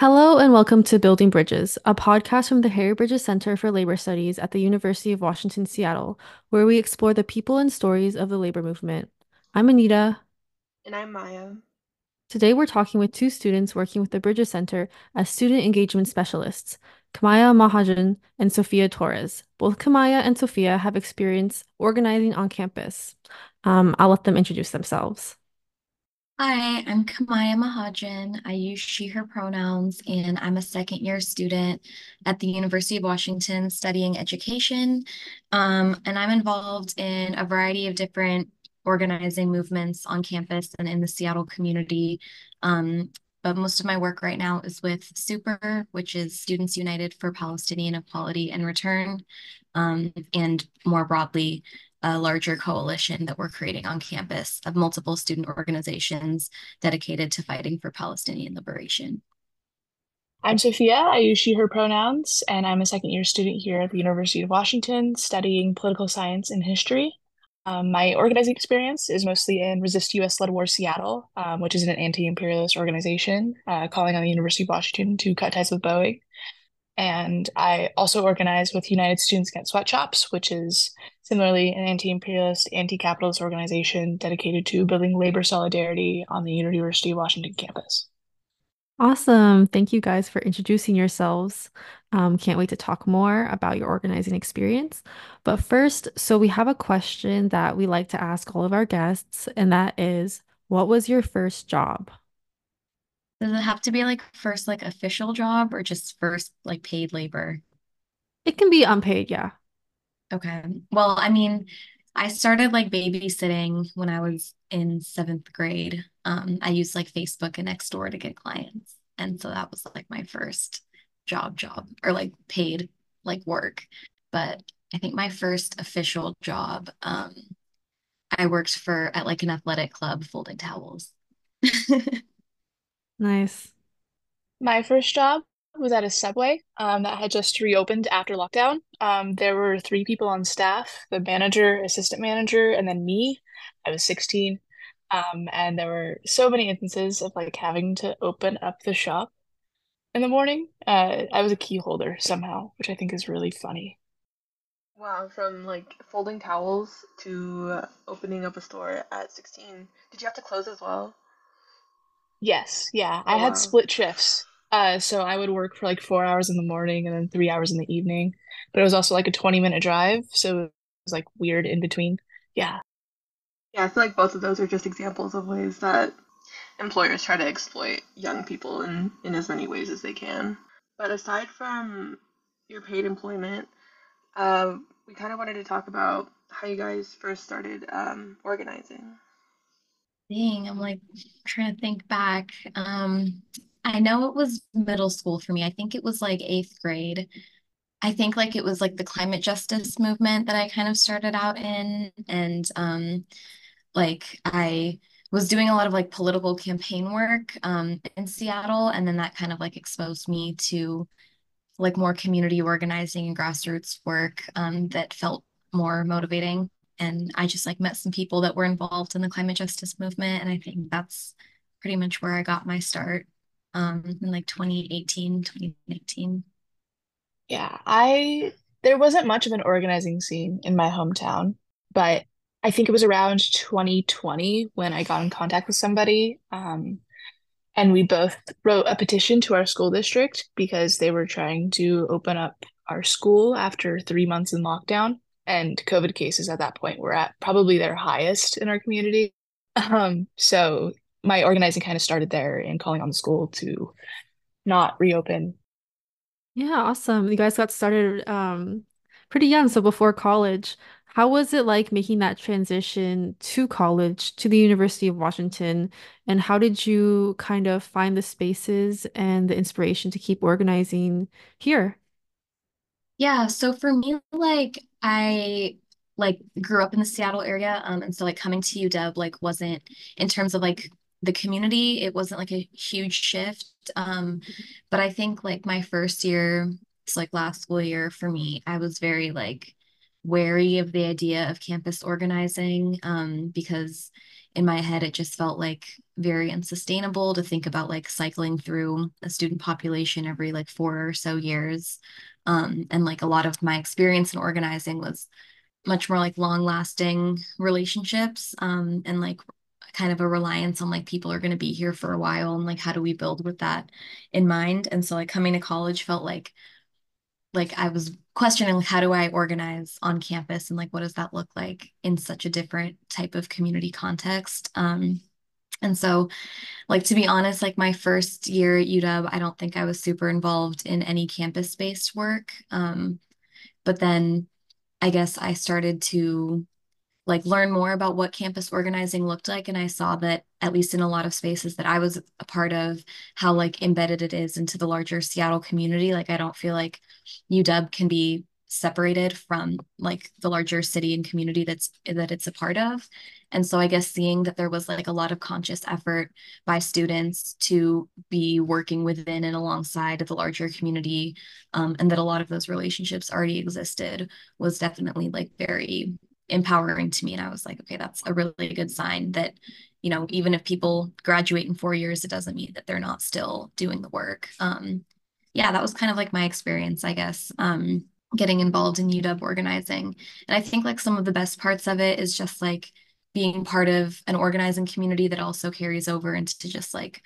Hello and welcome to Building Bridges, a podcast from the Harry Bridges Center for Labor Studies at the University of Washington, Seattle, where we explore the people and stories of the labor movement. I'm Anita. And I'm Maya. Today we're talking with two students working with the Bridges Center as student engagement specialists, Kimaya Mahajan and Sofia Torres. Both Kimaya and Sofia have experience organizing on campus. Um, I'll let them introduce themselves. Hi, I'm Kimaya Mahajan. I use she, her pronouns, and I'm a second year student at the University of Washington studying education. Um, and I'm involved in a variety of different organizing movements on campus and in the Seattle community. Um, but most of my work right now is with SUPER, which is Students United for Palestinian Equality and Return, um, and more broadly, a larger coalition that we're creating on campus of multiple student organizations dedicated to fighting for Palestinian liberation. I'm Sofia. I use she, her pronouns, and I'm a second year student here at the University of Washington studying political science and history. Um, my organizing experience is mostly in Resist US Led War Seattle, um, which is an anti imperialist organization uh, calling on the University of Washington to cut ties with Boeing. And I also organize with United Students Against Sweatshops, which is similarly an anti imperialist, anti capitalist organization dedicated to building labor solidarity on the University of Washington campus. Awesome. Thank you guys for introducing yourselves. Um, can't wait to talk more about your organizing experience. But first, so we have a question that we like to ask all of our guests, and that is, what was your first job? Does it have to be like first like official job or just first like paid labor? It can be unpaid, yeah. Okay. Well, I mean, I started like babysitting when I was in seventh grade. Um, I used like Facebook and Nextdoor to get clients. And so that was like my first job job or like paid like work. But I think my first official job, um, I worked for at like an athletic club folding towels. Nice. My first job was at a Subway um, that had just reopened after lockdown. Um, there were three people on staff, the manager, assistant manager, and then me. I was 16. Um, and there were so many instances of like having to open up the shop in the morning. Uh, I was a key holder somehow, which I think is really funny. Wow, from like folding towels to uh, opening up a store at 16. Did you have to close as well? Yes, yeah. Oh I had wow. split shifts. Uh, so I would work for like four hours in the morning and then three hours in the evening. But it was also like a 20 minute drive, so it was like weird in between. Yeah. Yeah, I feel like both of those are just examples of ways that employers try to exploit young people in, in as many ways as they can. But aside from your paid employment, uh, we kind of wanted to talk about how you guys first started um, organizing. Dang, I'm like trying to think back. Um, I know it was middle school for me. I think it was like eighth grade. I think like it was like the climate justice movement that I kind of started out in. And um, like I was doing a lot of like political campaign work um, in Seattle. And then that kind of like exposed me to like more community organizing and grassroots work um, that felt more motivating. And I just like met some people that were involved in the climate justice movement. And I think that's pretty much where I got my start um, in like 2018, 2019. Yeah. I there wasn't much of an organizing scene in my hometown, but I think it was around 2020 when I got in contact with somebody. Um, and we both wrote a petition to our school district because they were trying to open up our school after three months in lockdown. And COVID cases at that point were at probably their highest in our community. Um, so my organizing kind of started there and calling on the school to not reopen. Yeah, awesome. You guys got started um pretty young, so before college. How was it like making that transition to college, to the University of Washington? And how did you kind of find the spaces and the inspiration to keep organizing here? Yeah, so for me, like I like grew up in the Seattle area, um, and so like coming to UW like wasn't in terms of like the community, it wasn't like a huge shift. Um, but I think like my first year, it's like last school year for me, I was very like wary of the idea of campus organizing, um, because in my head, it just felt like very unsustainable to think about like cycling through a student population every like four or so years. Um, and like a lot of my experience in organizing was much more like long lasting relationships um, and like kind of a reliance on like people are going to be here for a while and like how do we build with that in mind? And so like coming to college felt like like I was questioning like how do I organize on campus and like what does that look like in such a different type of community context? Um and so like to be honest like my first year at UW I don't think I was super involved in any campus based work um but then I guess I started to like learn more about what campus organizing looked like and i saw that at least in a lot of spaces that i was a part of how like embedded it is into the larger seattle community. Like i don't feel like uw can be separated from like the larger city and community that's that it's a part of and so i guess seeing that there was like a lot of conscious effort by students to be working within and alongside the larger community um, and that a lot of those relationships already existed was definitely like very empowering to me. And I was like, okay, that's a really good sign that, you know, even if people graduate in four years, it doesn't mean that they're not still doing the work. Um, yeah, that was kind of like my experience, I guess, um, getting involved in UW organizing. And I think like some of the best parts of it is just like being part of an organizing community that also carries over into just like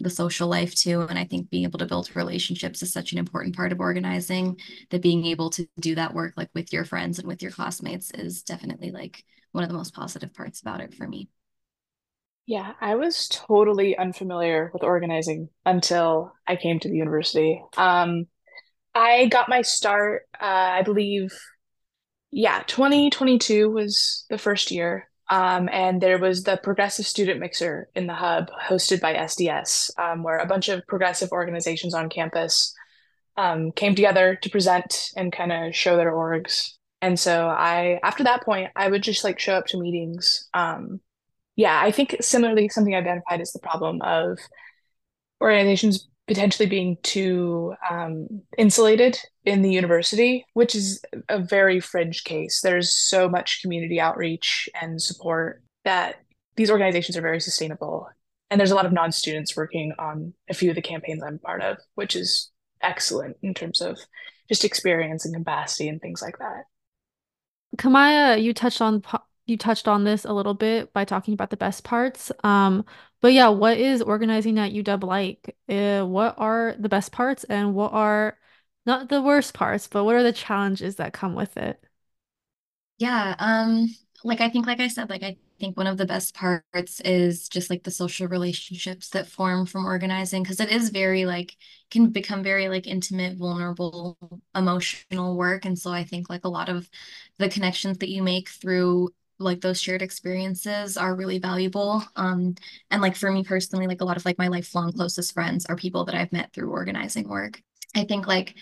the social life too. And I think being able to build relationships is such an important part of organizing that being able to do that work like with your friends and with your classmates is definitely like one of the most positive parts about it for me. Yeah, I was totally unfamiliar with organizing until I came to the university. Um, I got my start, uh, I believe, yeah, 2022 was the first year. Um, and there was the Progressive Student Mixer in the hub hosted by SDS, um, where a bunch of progressive organizations on campus um, came together to present and kind of show their orgs. And so I, after that point, I would just like show up to meetings. Um, yeah, I think similarly, something I identified is the problem of organizations potentially being too um, insulated in the university, which is a very fringe case. There's so much community outreach and support that these organizations are very sustainable. And there's a lot of non students working on a few of the campaigns I'm part of, which is excellent in terms of just experience and capacity and things like that. Kimaya, you touched on you touched on this a little bit by talking about the best parts. Um, but yeah, what is organizing at UW like? Uh, what are the best parts and what are not the worst parts, but what are the challenges that come with it? Yeah, um, like I think, like I said, like I think one of the best parts is just like the social relationships that form from organizing because it is very like can become very like intimate, vulnerable, emotional work. And so I think like a lot of the connections that you make through like those shared experiences are really valuable. Um, and like for me personally, like a lot of like my lifelong closest friends are people that I've met through organizing work. I think like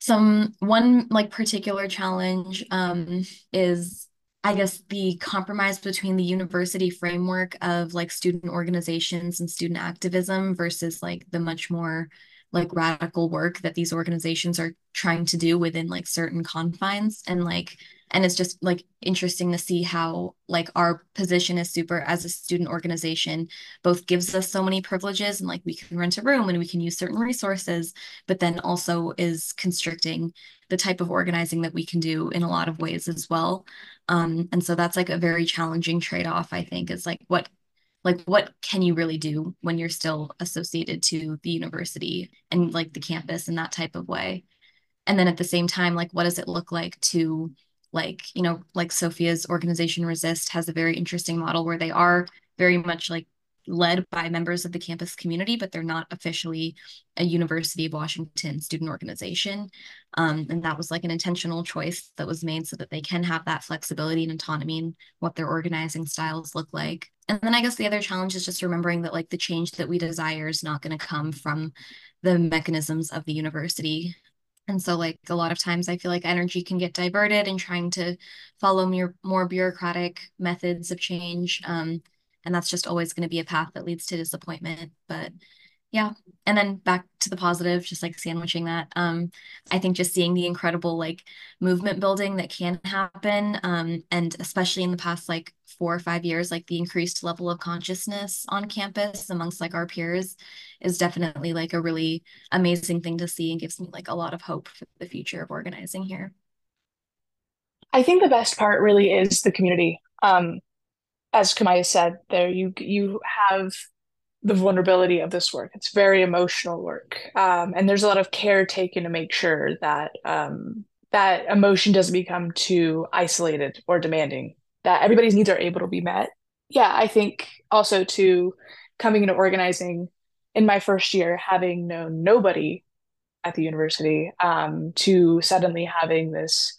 some one like particular challenge um, is I guess the compromise between the university framework of like student organizations and student activism versus like the much more like radical work that these organizations are trying to do within like certain confines. And like and it's just like interesting to see how like our position as super as a student organization both gives us so many privileges and like we can rent a room and we can use certain resources but then also is constricting the type of organizing that we can do in a lot of ways as well. Um, and so that's like a very challenging trade-off i think is like what like what can you really do when you're still associated to the university and like the campus in that type of way? And then at the same time like what does it look like to like you know like sofia's organization resist has a very interesting model where they are very much like led by members of the campus community but they're not officially a university of washington student organization. Um, and that was like an intentional choice that was made so that they can have that flexibility and autonomy in what their organizing styles look like. And then i guess the other challenge is just remembering that like the change that we desire is not going to come from the mechanisms of the university. And so, like a lot of times, I feel like energy can get diverted in trying to follow more, more bureaucratic methods of change. Um, and that's just always going to be a path that leads to disappointment. But Yeah. And then back to the positive, just like sandwiching that. Um, I think just seeing the incredible like movement building that can happen. Um, and especially in the past like four or five years, like the increased level of consciousness on campus amongst like our peers is definitely like a really amazing thing to see and gives me like a lot of hope for the future of organizing here. I think the best part really is the community. Um, as Kimaya said, there you you have the vulnerability of this work. It's very emotional work, um, and there's a lot of care taken to make sure that um, that emotion doesn't become too isolated or demanding. That everybody's needs are able to be met. Yeah, I think also to coming into organizing in my first year, having known nobody at the university, um, to suddenly having this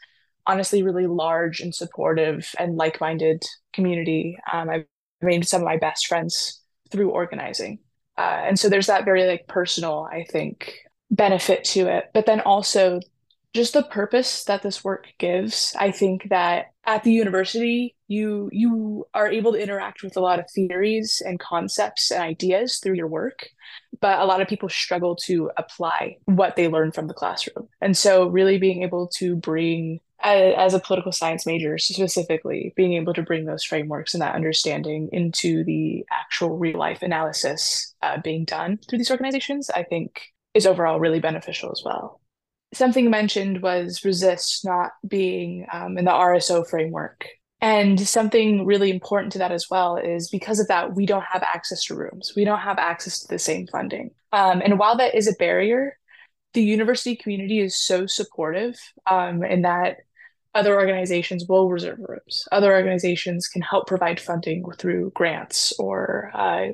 honestly really large and supportive and like-minded community. Um, I've made some of my best friends through organizing. Uh, and so there's that very like personal, I think, benefit to it. But then also just the purpose that this work gives. I think that at the university, you you are able to interact with a lot of theories and concepts and ideas through your work, but a lot of people struggle to apply what they learn from the classroom. And so really being able to bring as a political science major specifically being able to bring those frameworks and that understanding into the actual real life analysis uh, being done through these organizations i think is overall really beneficial as well. Something mentioned was resist not being um, in the rso framework. And something really important to that as well is because of that we don't have access to rooms. We don't have access to the same funding. Um, and while that is a barrier the university community is so supportive um, in that other organizations will reserve rooms. Other organizations can help provide funding through grants or uh,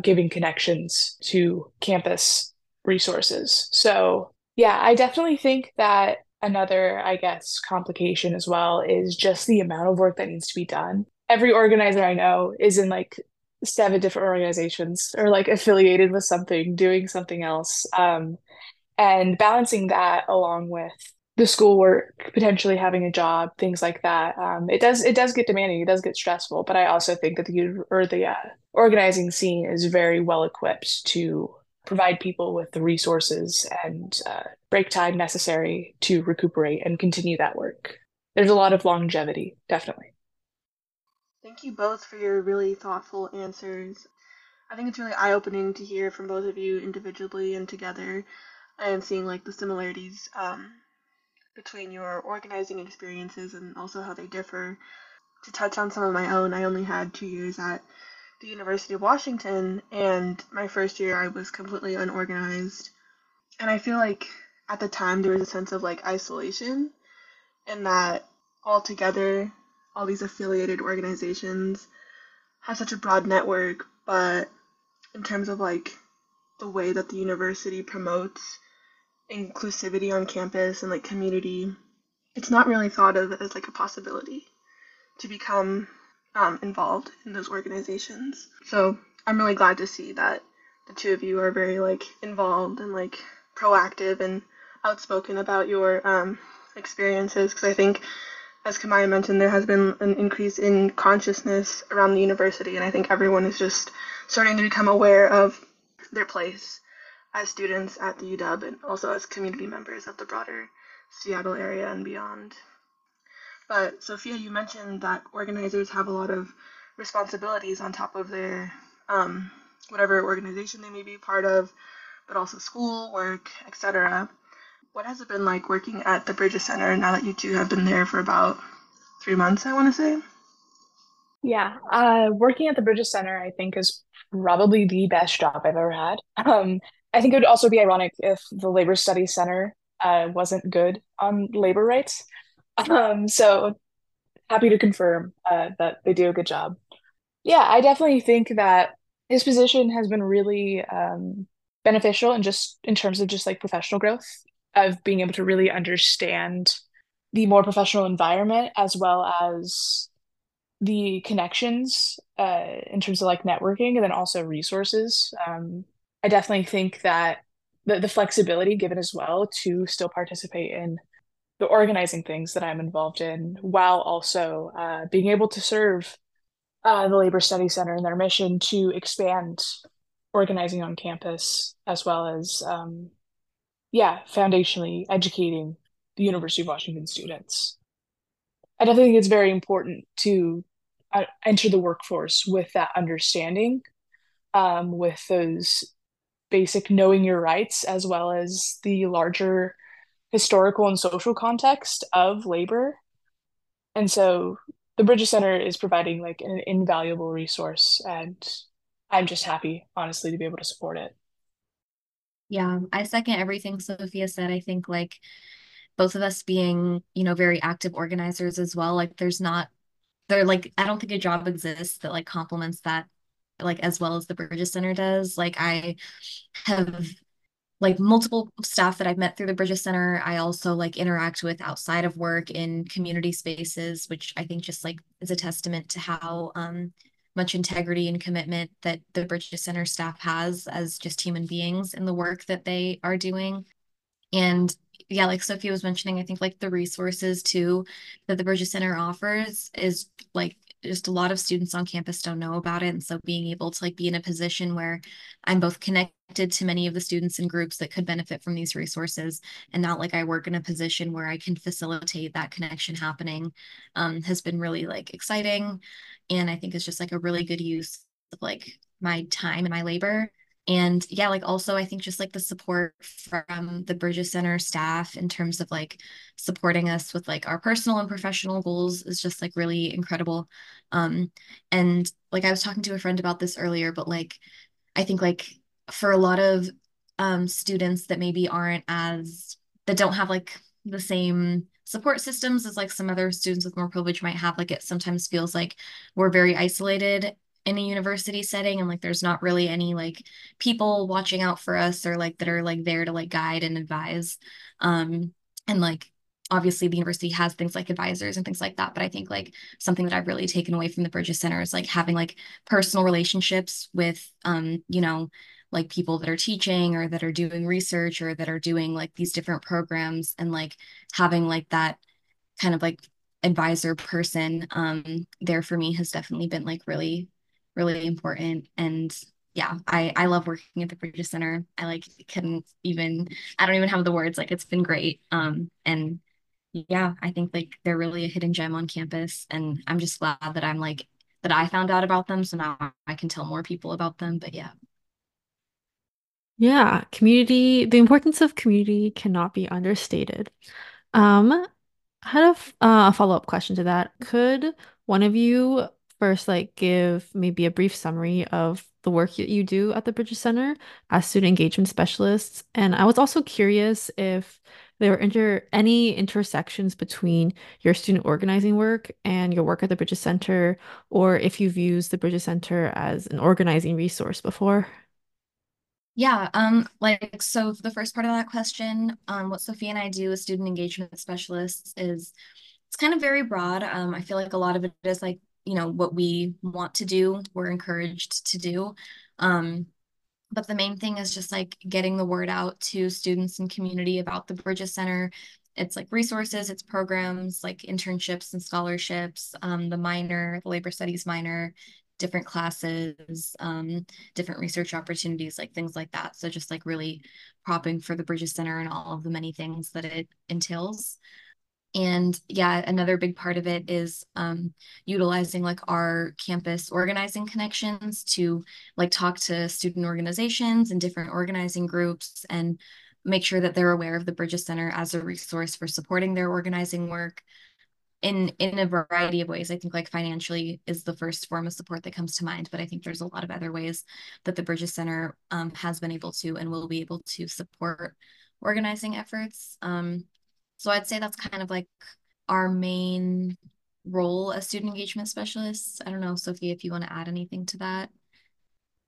giving connections to campus resources. So, yeah, I definitely think that another, I guess, complication as well is just the amount of work that needs to be done. Every organizer I know is in like seven different organizations or like affiliated with something, doing something else. Um, and balancing that along with the schoolwork, potentially having a job, things like that. Um, it does it does get demanding. It does get stressful. But I also think that the or the uh, organizing scene is very well equipped to provide people with the resources and uh, break time necessary to recuperate and continue that work. There's a lot of longevity, definitely. Thank you both for your really thoughtful answers. I think it's really eye opening to hear from both of you individually and together and seeing like the similarities um, between your organizing experiences and also how they differ. To touch on some of my own, I only had two years at the University of Washington, and my first year I was completely unorganized. And I feel like at the time there was a sense of like isolation, and that all together, all these affiliated organizations have such a broad network, but in terms of like the way that the university promotes inclusivity on campus and like community, it's not really thought of as like a possibility to become um, involved in those organizations. So I'm really glad to see that the two of you are very like involved and like proactive and outspoken about your um, experiences because I think as Kimaya mentioned, there has been an increase in consciousness around the university, and I think everyone is just starting to become aware of their place as students at the UW and also as community members of the broader Seattle area and beyond. But Sofia, you mentioned that organizers have a lot of responsibilities on top of their um, whatever organization they may be part of, but also school, work, etc. What has it been like working at the Bridges Center now that you two have been there for about three months, I want to say? Yeah, uh, working at the Bridges Center, I think, is probably the best job I've ever had. Um, I think it would also be ironic if the Labor Studies Center uh, wasn't good on labor rights. Um, so happy to confirm uh, that they do a good job. Yeah, I definitely think that his position has been really um, beneficial and just in terms of just like professional growth of being able to really understand the more professional environment as well as the connections uh, in terms of like networking and then also resources. Um, I definitely think that the, the flexibility given as well to still participate in the organizing things that I'm involved in while also uh, being able to serve uh, the Labor Study Center and their mission to expand organizing on campus, as well as, um, yeah, foundationally educating the University of Washington students. I definitely think it's very important to uh, enter the workforce with that understanding, um, with those basic knowing your rights, as well as the larger historical and social context of labor. And so the Bridges Center is providing like an invaluable resource, and I'm just happy, honestly, to be able to support it. Yeah, I second everything Sofia said. I think like both of us being, you know, very active organizers as well, like there's not there like I don't think a job exists that like complements that like as well as the Bridges Center does. Like I have like multiple staff that I've met through the Bridges Center. I also like interact with outside of work in community spaces, which I think just like is a testament to how um, much integrity and commitment that the Bridges Center staff has as just human beings in the work that they are doing. And yeah, like Sofia was mentioning, I think like the resources too that the Bridges Center offers is like just a lot of students on campus don't know about it. And so being able to like be in a position where I'm both connected to many of the students and groups that could benefit from these resources and not like I work in a position where I can facilitate that connection happening um, has been really like exciting. And I think it's just like a really good use of like my time and my labor and yeah like also i think just like the support from the bridges center staff in terms of like supporting us with like our personal and professional goals is just like really incredible. Um and like i was talking to a friend about this earlier but like i think like for a lot of um students that maybe aren't as that don't have like the same support systems as like some other students with more privilege might have like it sometimes feels like we're very isolated in a university setting and like there's not really any like people watching out for us or like that are like there to like guide and advise. Um and like obviously the university has things like advisors and things like that but i think like something that i've really taken away from the bridges center is like having like personal relationships with um you know like people that are teaching or that are doing research or that are doing like these different programs and like having like that kind of like advisor person um there for me has definitely been like really really important. And yeah, I I love working at the Bridges Center. I like couldn't even I don't even have the words. Like it's been great. Um and yeah, I think like they're really a hidden gem on campus. And I'm just glad that I'm like that I found out about them. So now I can tell more people about them. But yeah. Yeah, community, the importance of community cannot be understated. Um, I had uh, a follow-up question to that. Could one of you first like give maybe a brief summary of the work that you do at the Bridges Center as student engagement specialists. And I was also curious if there were inter any intersections between your student organizing work and your work at the Bridges Center, or if you've used the Bridges Center as an organizing resource before. Yeah, um, like so the first part of that question, um, what Sophie and I do as student engagement specialists is it's kind of very broad. Um, I feel like a lot of it is like you know what we want to do we're encouraged to do. Um, but the main thing is just like getting the word out to students and community about the bridges center. It's like resources it's programs like internships and scholarships um, the minor the labor studies minor different classes um, different research opportunities like things like that. So just like really propping for the bridges center and all of the many things that it entails and yeah, another big part of it is um, utilizing like our campus organizing connections to like talk to student organizations and different organizing groups and make sure that they're aware of the Bridges Center as a resource for supporting their organizing work in in a variety of ways. I think like financially is the first form of support that comes to mind, but I think there's a lot of other ways that the Bridges Center um, has been able to and will be able to support organizing efforts. Um, so I'd say that's kind of like our main role as student engagement specialists. I don't know, Sophie, if you want to add anything to that.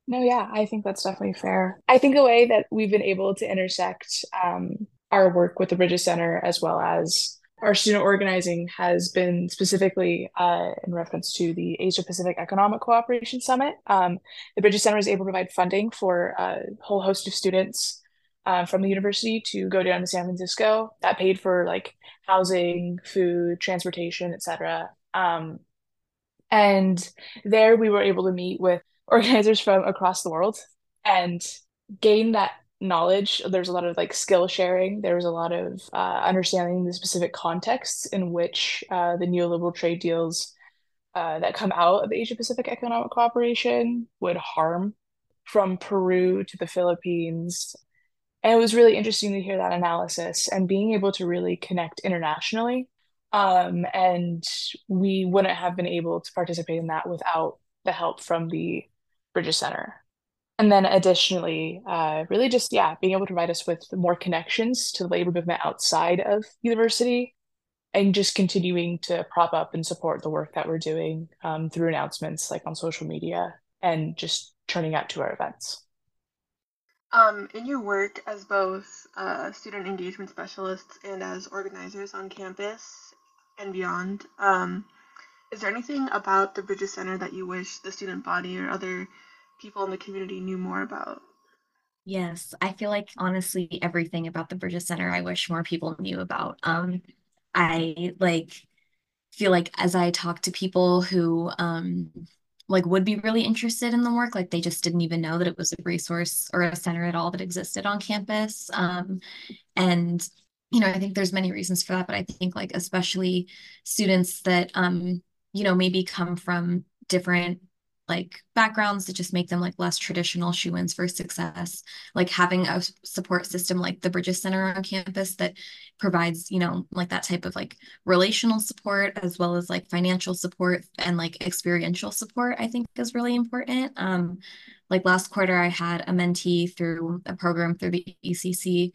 No, yeah, I think that's definitely fair. I think the way that we've been able to intersect um, our work with the Bridges Center as well as our student organizing has been specifically uh, in reference to the Asia Pacific Economic Cooperation Summit. Um, the Bridges Center is able to provide funding for a whole host of students uh, from the university to go down to San Francisco. That paid for like housing, food, transportation, etc. Um, and there we were able to meet with organizers from across the world and gain that knowledge. There's a lot of like skill sharing. There was a lot of uh, understanding the specific contexts in which uh, the neoliberal trade deals uh, that come out of the Asia Pacific Economic Cooperation would harm from Peru to the Philippines. And it was really interesting to hear that analysis and being able to really connect internationally. Um, and we wouldn't have been able to participate in that without the help from the Bridges Center. And then additionally, uh, really just, yeah, being able to provide us with more connections to the labor movement outside of university and just continuing to prop up and support the work that we're doing um, through announcements like on social media and just turning out to our events. Um, in your work as both uh, student engagement specialists and as organizers on campus and beyond, um, is there anything about the Bridges Center that you wish the student body or other people in the community knew more about? Yes, I feel like honestly everything about the Bridges Center I wish more people knew about. Um, I like feel like as I talk to people who um like would be really interested in the work, like they just didn't even know that it was a resource or a center at all that existed on campus. Um, and you know, I think there's many reasons for that, but I think like especially students that um, you know, maybe come from different like backgrounds that just make them like less traditional shoe-ins for success. Like having a support system like the bridges center on campus that provides you know like that type of like relational support as well as like financial support and like experiential support i think is really important. Um like last quarter i had a mentee through a program through the ecc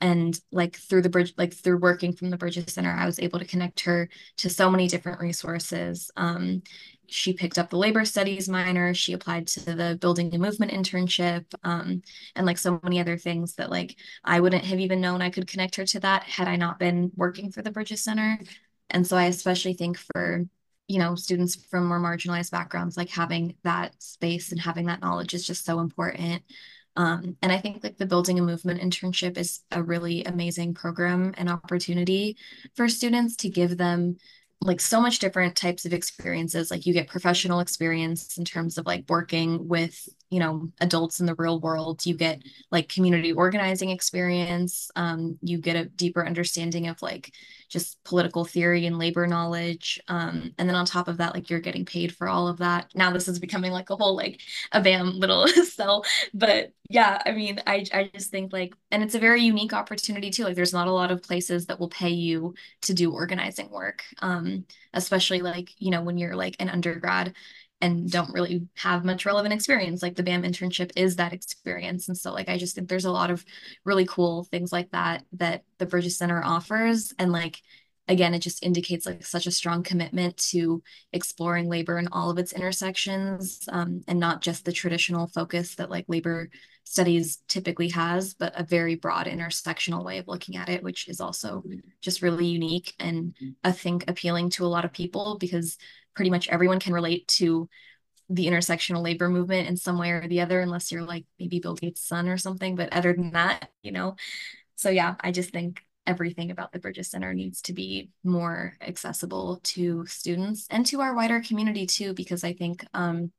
and like through the bridge like through working from the bridges center i was able to connect her to so many different resources. Um, she picked up the labor studies minor she applied to the building a movement internship um, and like so many other things that like i wouldn't have even known i could connect her to that had i not been working for the bridges center. And so i especially think for you know students from more marginalized backgrounds like having that space and having that knowledge is just so important. Um, and I think like the Building a Movement internship is a really amazing program and opportunity for students to give them like so much different types of experiences. Like you get professional experience in terms of like working with you know adults in the real world you get like community organizing experience um, you get a deeper understanding of like just political theory and labor knowledge um, and then on top of that like you're getting paid for all of that. Now this is becoming like a whole like a bam little sell but yeah i mean i i just think like and it's a very unique opportunity too like there's not a lot of places that will pay you to do organizing work um especially like you know when you're like an undergrad and don't really have much relevant experience. Like the BAM internship is that experience. And so like I just think there's a lot of really cool things like that that the Bridges Center offers. And like again, it just indicates like such a strong commitment to exploring labor in all of its intersections um, and not just the traditional focus that like labor studies typically has, but a very broad intersectional way of looking at it, which is also just really unique and I think appealing to a lot of people because pretty much everyone can relate to the intersectional labor movement in some way or the other, unless you're like maybe Bill Gates' son or something. But other than that, you know, so yeah, I just think everything about the Bridges Center needs to be more accessible to students and to our wider community too, because I think um,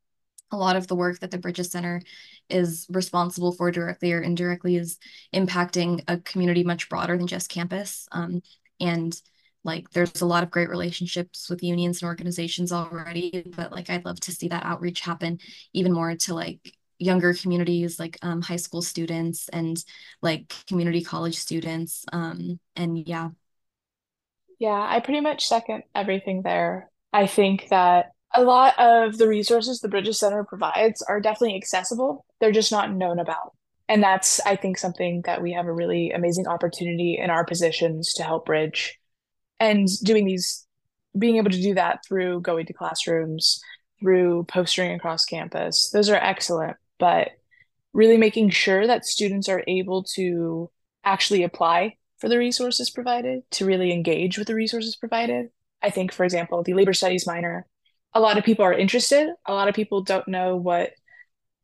a lot of the work that the Bridges Center is responsible for directly or indirectly is impacting a community much broader than just campus. Um, and like there's a lot of great relationships with unions and organizations already but like i'd love to see that outreach happen even more to like younger communities like um, high school students and like community college students um, and yeah. Yeah i pretty much second everything there. I think that a lot of the resources the bridges center provides are definitely accessible. They're just not known about. And that's i think something that we have a really amazing opportunity in our positions to help bridge and doing these being able to do that through going to classrooms through postering across campus those are excellent but really making sure that students are able to actually apply for the resources provided to really engage with the resources provided. I think for example the labor studies minor a lot of people are interested. A lot of people don't know what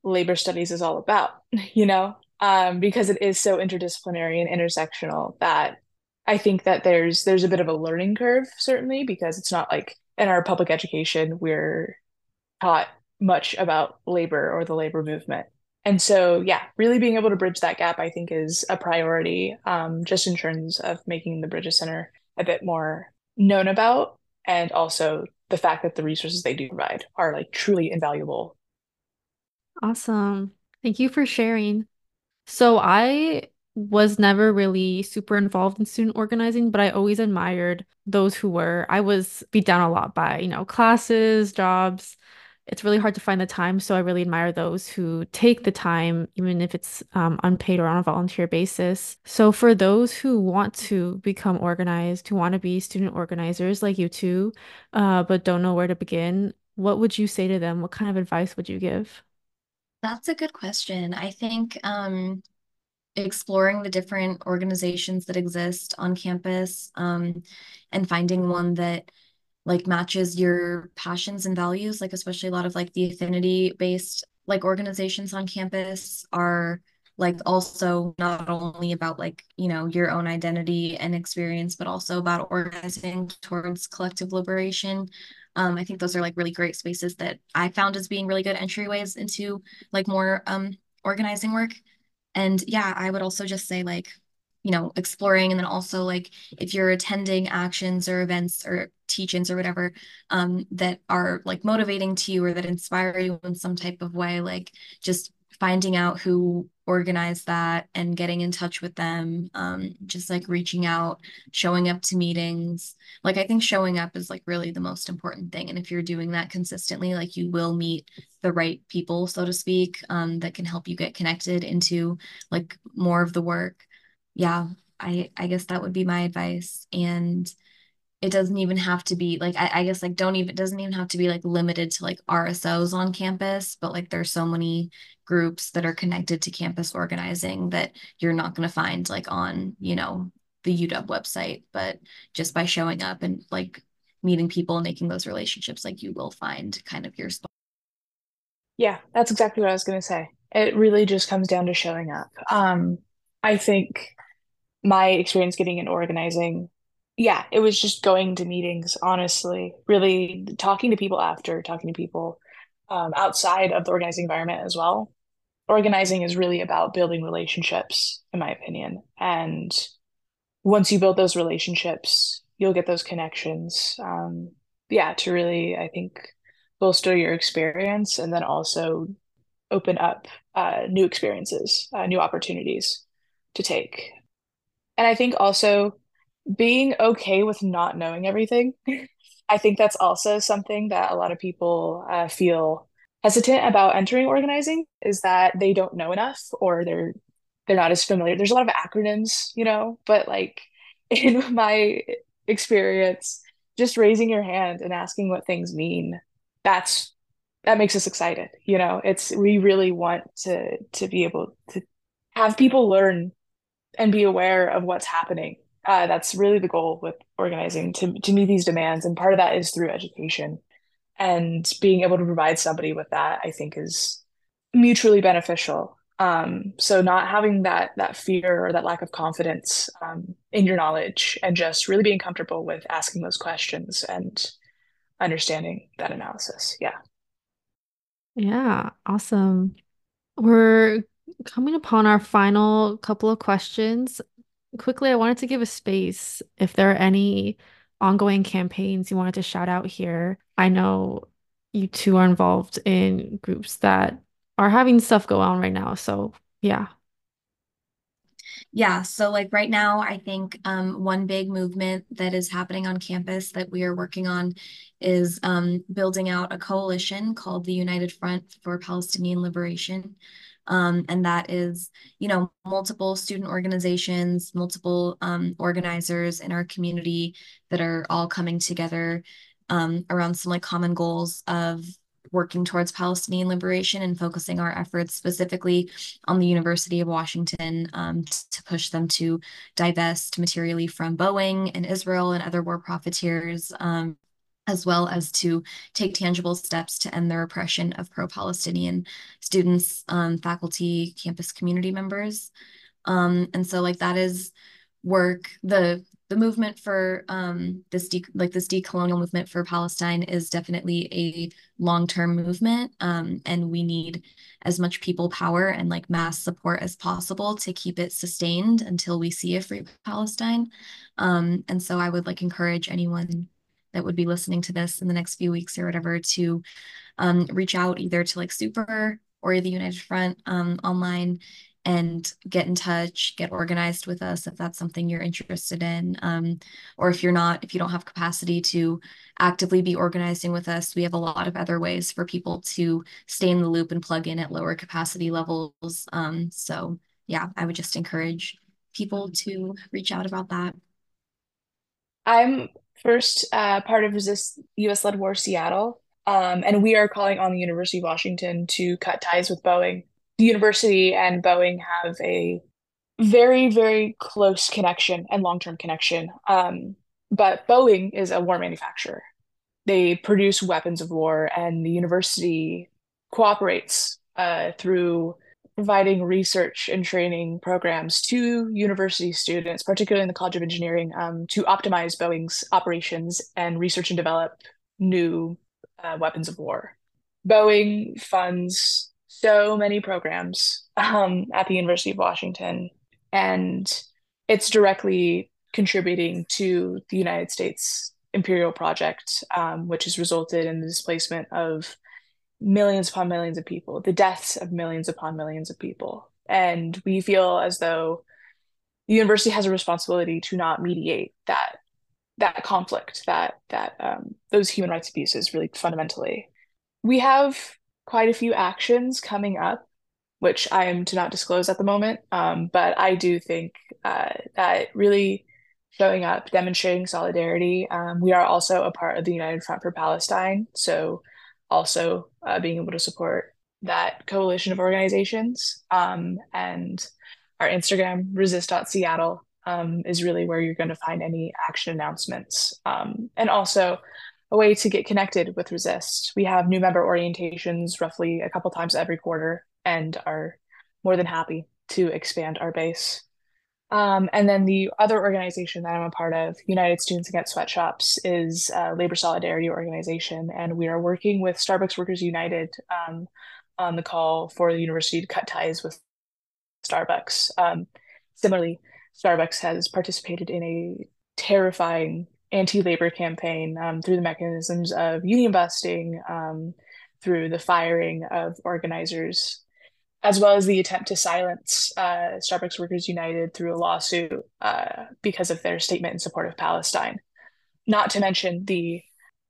labor studies is all about you know um, because it is so interdisciplinary and intersectional that I think that there's there's a bit of a learning curve certainly because it's not like in our public education we're taught much about labor or the labor movement. And so, yeah, really being able to bridge that gap, I think, is a priority, um, just in terms of making the Bridges Center a bit more known about, and also the fact that the resources they do provide are like truly invaluable. Awesome. Thank you for sharing. So I was never really super involved in student organizing, but I always admired those who were. I was beat down a lot by, you know, classes, jobs. It's really hard to find the time, so I really admire those who take the time, even if it's um, unpaid or on a volunteer basis. So for those who want to become organized, who want to be student organizers like you two, uh, but don't know where to begin, what would you say to them? What kind of advice would you give? That's a good question. I think um, exploring the different organizations that exist on campus um, and finding one that like matches your passions and values like especially a lot of like the affinity based like organizations on campus are like also not only about like you know your own identity and experience but also about organizing towards collective liberation. Um, i think those are like really great spaces that i found as being really good entryways into like more um, organizing work and yeah i would also just say like you know exploring and then also like if you're attending actions or events or teach-ins or whatever um, that are like motivating to you or that inspire you in some type of way like just finding out who organized that and getting in touch with them um, just like reaching out showing up to meetings. Like i think showing up is like really the most important thing. And if you're doing that consistently like you will meet the right people so to speak um, that can help you get connected into like more of the work. Yeah, I I guess that would be my advice. And it doesn't even have to be like I, I guess like don't even it doesn't even have to be like limited to like RSOs on campus, but like there's so many groups that are connected to campus organizing that you're not to find like on, you know, the UW website, but just by showing up and like meeting people and making those relationships, like you will find kind of your spot. Yeah, that's exactly what I was to say. It really just comes down to showing up. Um, I think my experience getting in organizing, yeah, it was just going to meetings, honestly, really talking to people after, talking to people um, outside of the organizing environment as well. Organizing is really about building relationships, in my opinion. And once you build those relationships, you'll get those connections. Um, yeah, to really, I think, bolster your experience and then also open up uh, new experiences, uh, new opportunities to take. And I think also being okay with not knowing everything. I think that's also something that a lot of people uh, feel hesitant about entering organizing is that they don't know enough or they're they're not as familiar. There's a lot of acronyms, you know, but like in my experience, just raising your hand and asking what things mean, that's that makes us excited, you know. It's we really want to to be able to have people learn and be aware of what's happening. Uh, that's really the goal with organizing to to meet these demands, and part of that is through education. And being able to provide somebody with that, I think, is mutually beneficial. Um, so not having that that fear or that lack of confidence um, in your knowledge, and just really being comfortable with asking those questions and understanding that analysis. Yeah. Yeah, awesome. We're coming upon our final couple of questions. Quickly, I wanted to give a space if there are any ongoing campaigns you wanted to shout out here. I know you two are involved in groups that are having stuff go on right now. So, yeah. Yeah, so like right now, I think um, one big movement that is happening on campus that we are working on is um, building out a coalition called the United Front for Palestinian Liberation. Um, and that is, you know, multiple student organizations, multiple um, organizers in our community that are all coming together um, around some like common goals of working towards Palestinian liberation and focusing our efforts specifically on the University of Washington um, to push them to divest materially from Boeing and Israel and other war profiteers. Um, as well as to take tangible steps to end the repression of pro-Palestinian students, um, faculty, campus community members. Um, and so like that is work the the movement for um this de like this decolonial movement for Palestine is definitely a long-term movement um and we need as much people power and like mass support as possible to keep it sustained until we see a free Palestine um and so I would like encourage anyone that would be listening to this in the next few weeks or whatever to um reach out either to like Super or the United Front um online and get in touch, get organized with us if that's something you're interested in. Um, or if you're not, if you don't have capacity to actively be organizing with us, we have a lot of other ways for people to stay in the loop and plug in at lower capacity levels. Um, so yeah, I would just encourage people to reach out about that. I'm first uh, part of Resist US led War Seattle, um, and we are calling on the University of Washington to cut ties with Boeing the university and Boeing have a very, very close connection and long term connection. Um, but Boeing is a war manufacturer. They produce weapons of war, and the university cooperates uh, through providing research and training programs to university students, particularly in the College of Engineering, um, to optimize Boeing's operations and research and develop new uh, weapons of war. Boeing funds so many programs um, at the University of Washington, and it's directly contributing to the United States imperial project, um, which has resulted in the displacement of millions upon millions of people, the deaths of millions upon millions of people. And we feel as though the university has a responsibility to not mediate that that conflict, that that um, those human rights abuses, really fundamentally. We have quite a few actions coming up, which I am to not disclose at the moment. Um, but I do think uh, that really showing up, demonstrating solidarity. Um, we are also a part of the United Front for Palestine, so also uh, being able to support that coalition of organizations. Um, and our Instagram, resist.seattle, um, is really where you're going to find any action announcements. Um, and also, a way to get connected with Resist. We have new member orientations roughly a couple times every quarter and are more than happy to expand our base. Um, and then the other organization that I'm a part of, United Students Against Sweatshops, is a labor solidarity organization. And we are working with Starbucks Workers United um, on the call for the university to cut ties with Starbucks. Um, similarly, Starbucks has participated in a terrifying anti-labor campaign um, through the mechanisms of union busting, um, through the firing of organizers, as well as the attempt to silence uh, Starbucks Workers United through a lawsuit uh, because of their statement in support of Palestine. Not to mention the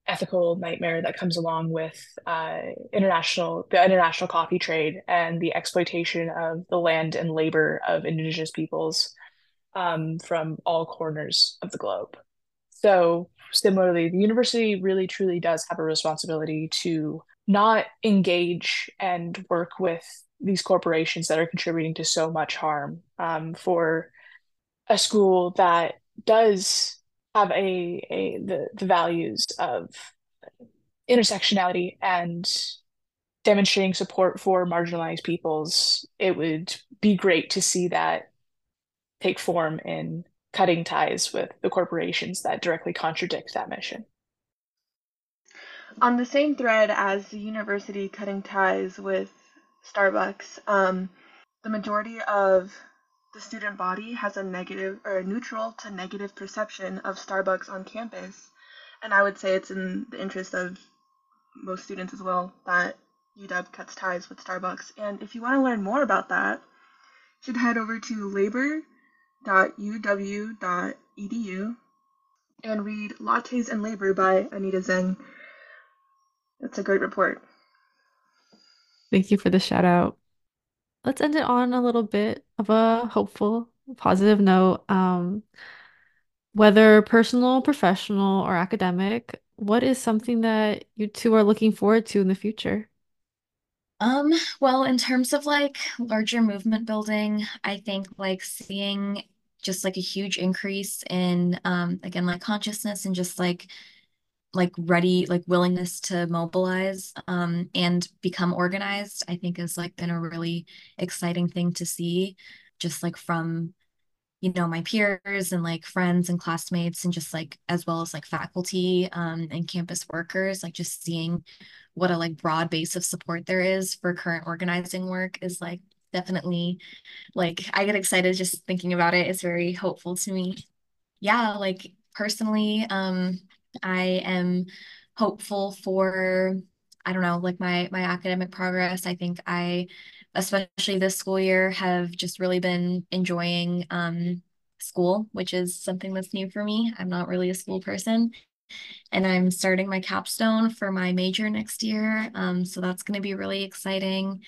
ethical nightmare that comes along with uh, international the international coffee trade and the exploitation of the land and labor of indigenous peoples um, from all corners of the globe. So, similarly, the university really truly does have a responsibility to not engage and work with these corporations that are contributing to so much harm um, for a school that does have a, a the, the values of intersectionality and demonstrating support for marginalized peoples it would be great to see that take form in cutting ties with the corporations that directly contradict that mission. On the same thread as the university cutting ties with Starbucks, um, the majority of the student body has a negative or a neutral to negative perception of Starbucks on campus. And I would say it's in the interest of most students as well that UW cuts ties with Starbucks. And if you want to learn more about that, you should head over to labor www.uw and read Lattes and Labor by Anita Zeng. That's a great report. Thank you for the shout out. Let's end it on a little bit of a hopeful, positive note. Um, whether personal, professional, or academic, what is something that you two are looking forward to in the future? Um, well, in terms of like larger movement building, I think like seeing just like a huge increase in um again like consciousness and just like like ready like willingness to mobilize um and become organized I think has like been a really exciting thing to see just like from you know, my peers and like friends and classmates and just like as well as like faculty um, and campus workers, like just seeing what a like broad base of support there is for current organizing work is like definitely like I get excited just thinking about it. It's very hopeful to me. Yeah, like personally, um, I am hopeful for I don't know, like my my academic progress. I think I especially this school year have just really been enjoying um school, which is something that's new for me. I'm not really a school person. And I'm starting my capstone for my major next year. Um, so that's going to be really exciting.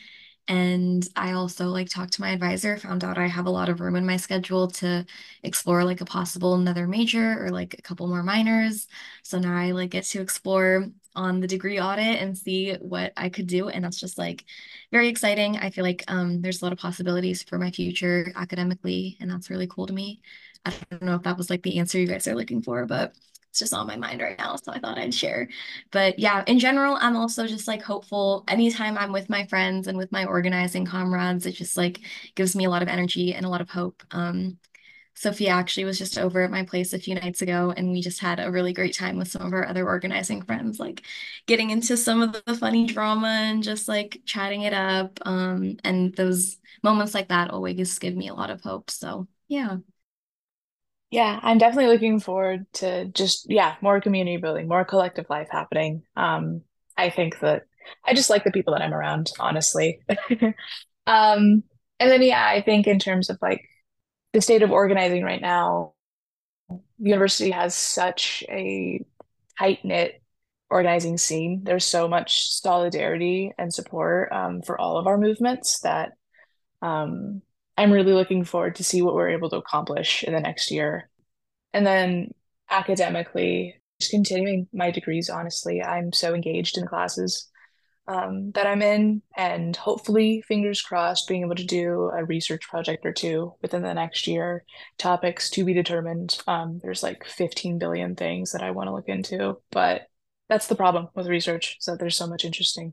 And I also like talked to my advisor, found out I have a lot of room in my schedule to explore like a possible another major or like a couple more minors. So now I like get to explore on the degree audit and see what I could do. And that's just like very exciting. I feel like um, there's a lot of possibilities for my future academically, and that's really cool to me. I don't know if that was like the answer you guys are looking for, but it's just on my mind right now. So I thought I'd share. But yeah, in general, I'm also just like hopeful. Anytime I'm with my friends and with my organizing comrades, it just like gives me a lot of energy and a lot of hope. Um, Sofia actually was just over at my place a few nights ago, and we just had a really great time with some of our other organizing friends, like getting into some of the funny drama and just like chatting it up. Um, and those moments like that always give me a lot of hope. So yeah. Yeah, I'm definitely looking forward to just, yeah, more community building, more collective life happening. Um, I think that I just like the people that I'm around, honestly. um, and then, yeah, I think in terms of like the state of organizing right now, university has such a tight knit organizing scene. There's so much solidarity and support um, for all of our movements that um, I'm really looking forward to see what we're able to accomplish in the next year. And then academically, just continuing my degrees, honestly, I'm so engaged in classes um, that I'm in, and hopefully, fingers crossed, being able to do a research project or two within the next year. Topics to be determined. Um, there's like 15 billion things that I want to look into, but that's the problem with research. So there's so much interesting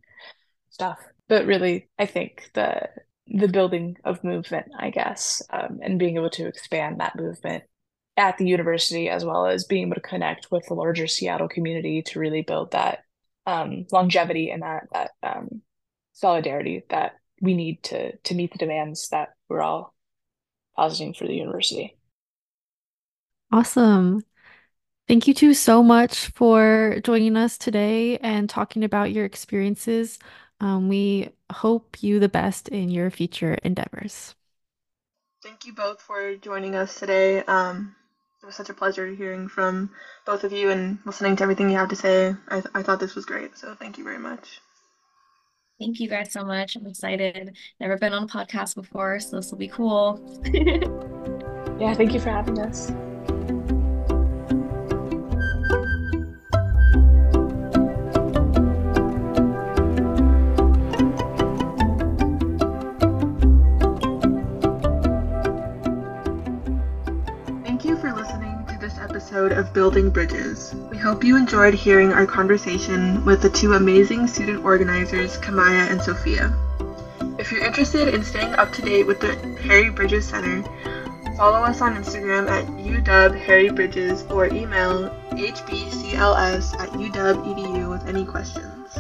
stuff. But really, I think the the building of movement, I guess, um, and being able to expand that movement at the university, as well as being able to connect with the larger Seattle community to really build that um, longevity and that that um, solidarity that we need to to meet the demands that we're all positing for the university. Awesome. Thank you two so much for joining us today and talking about your experiences. Um, we hope you the best in your future endeavors. Thank you both for joining us today. Um, it was such a pleasure hearing from both of you and listening to everything you have to say. I, th- I thought this was great, so thank you very much. Thank you guys so much. I'm excited. Never been on a podcast before, so this will be cool. yeah, thank you for having us. Episode of Building Bridges. We hope you enjoyed hearing our conversation with the two amazing student organizers, Kimaya and Sofia. If you're interested in staying up to date with the Harry Bridges Center, follow us on Instagram at UW Harry Bridges or email hbcls at uw.edu with any questions.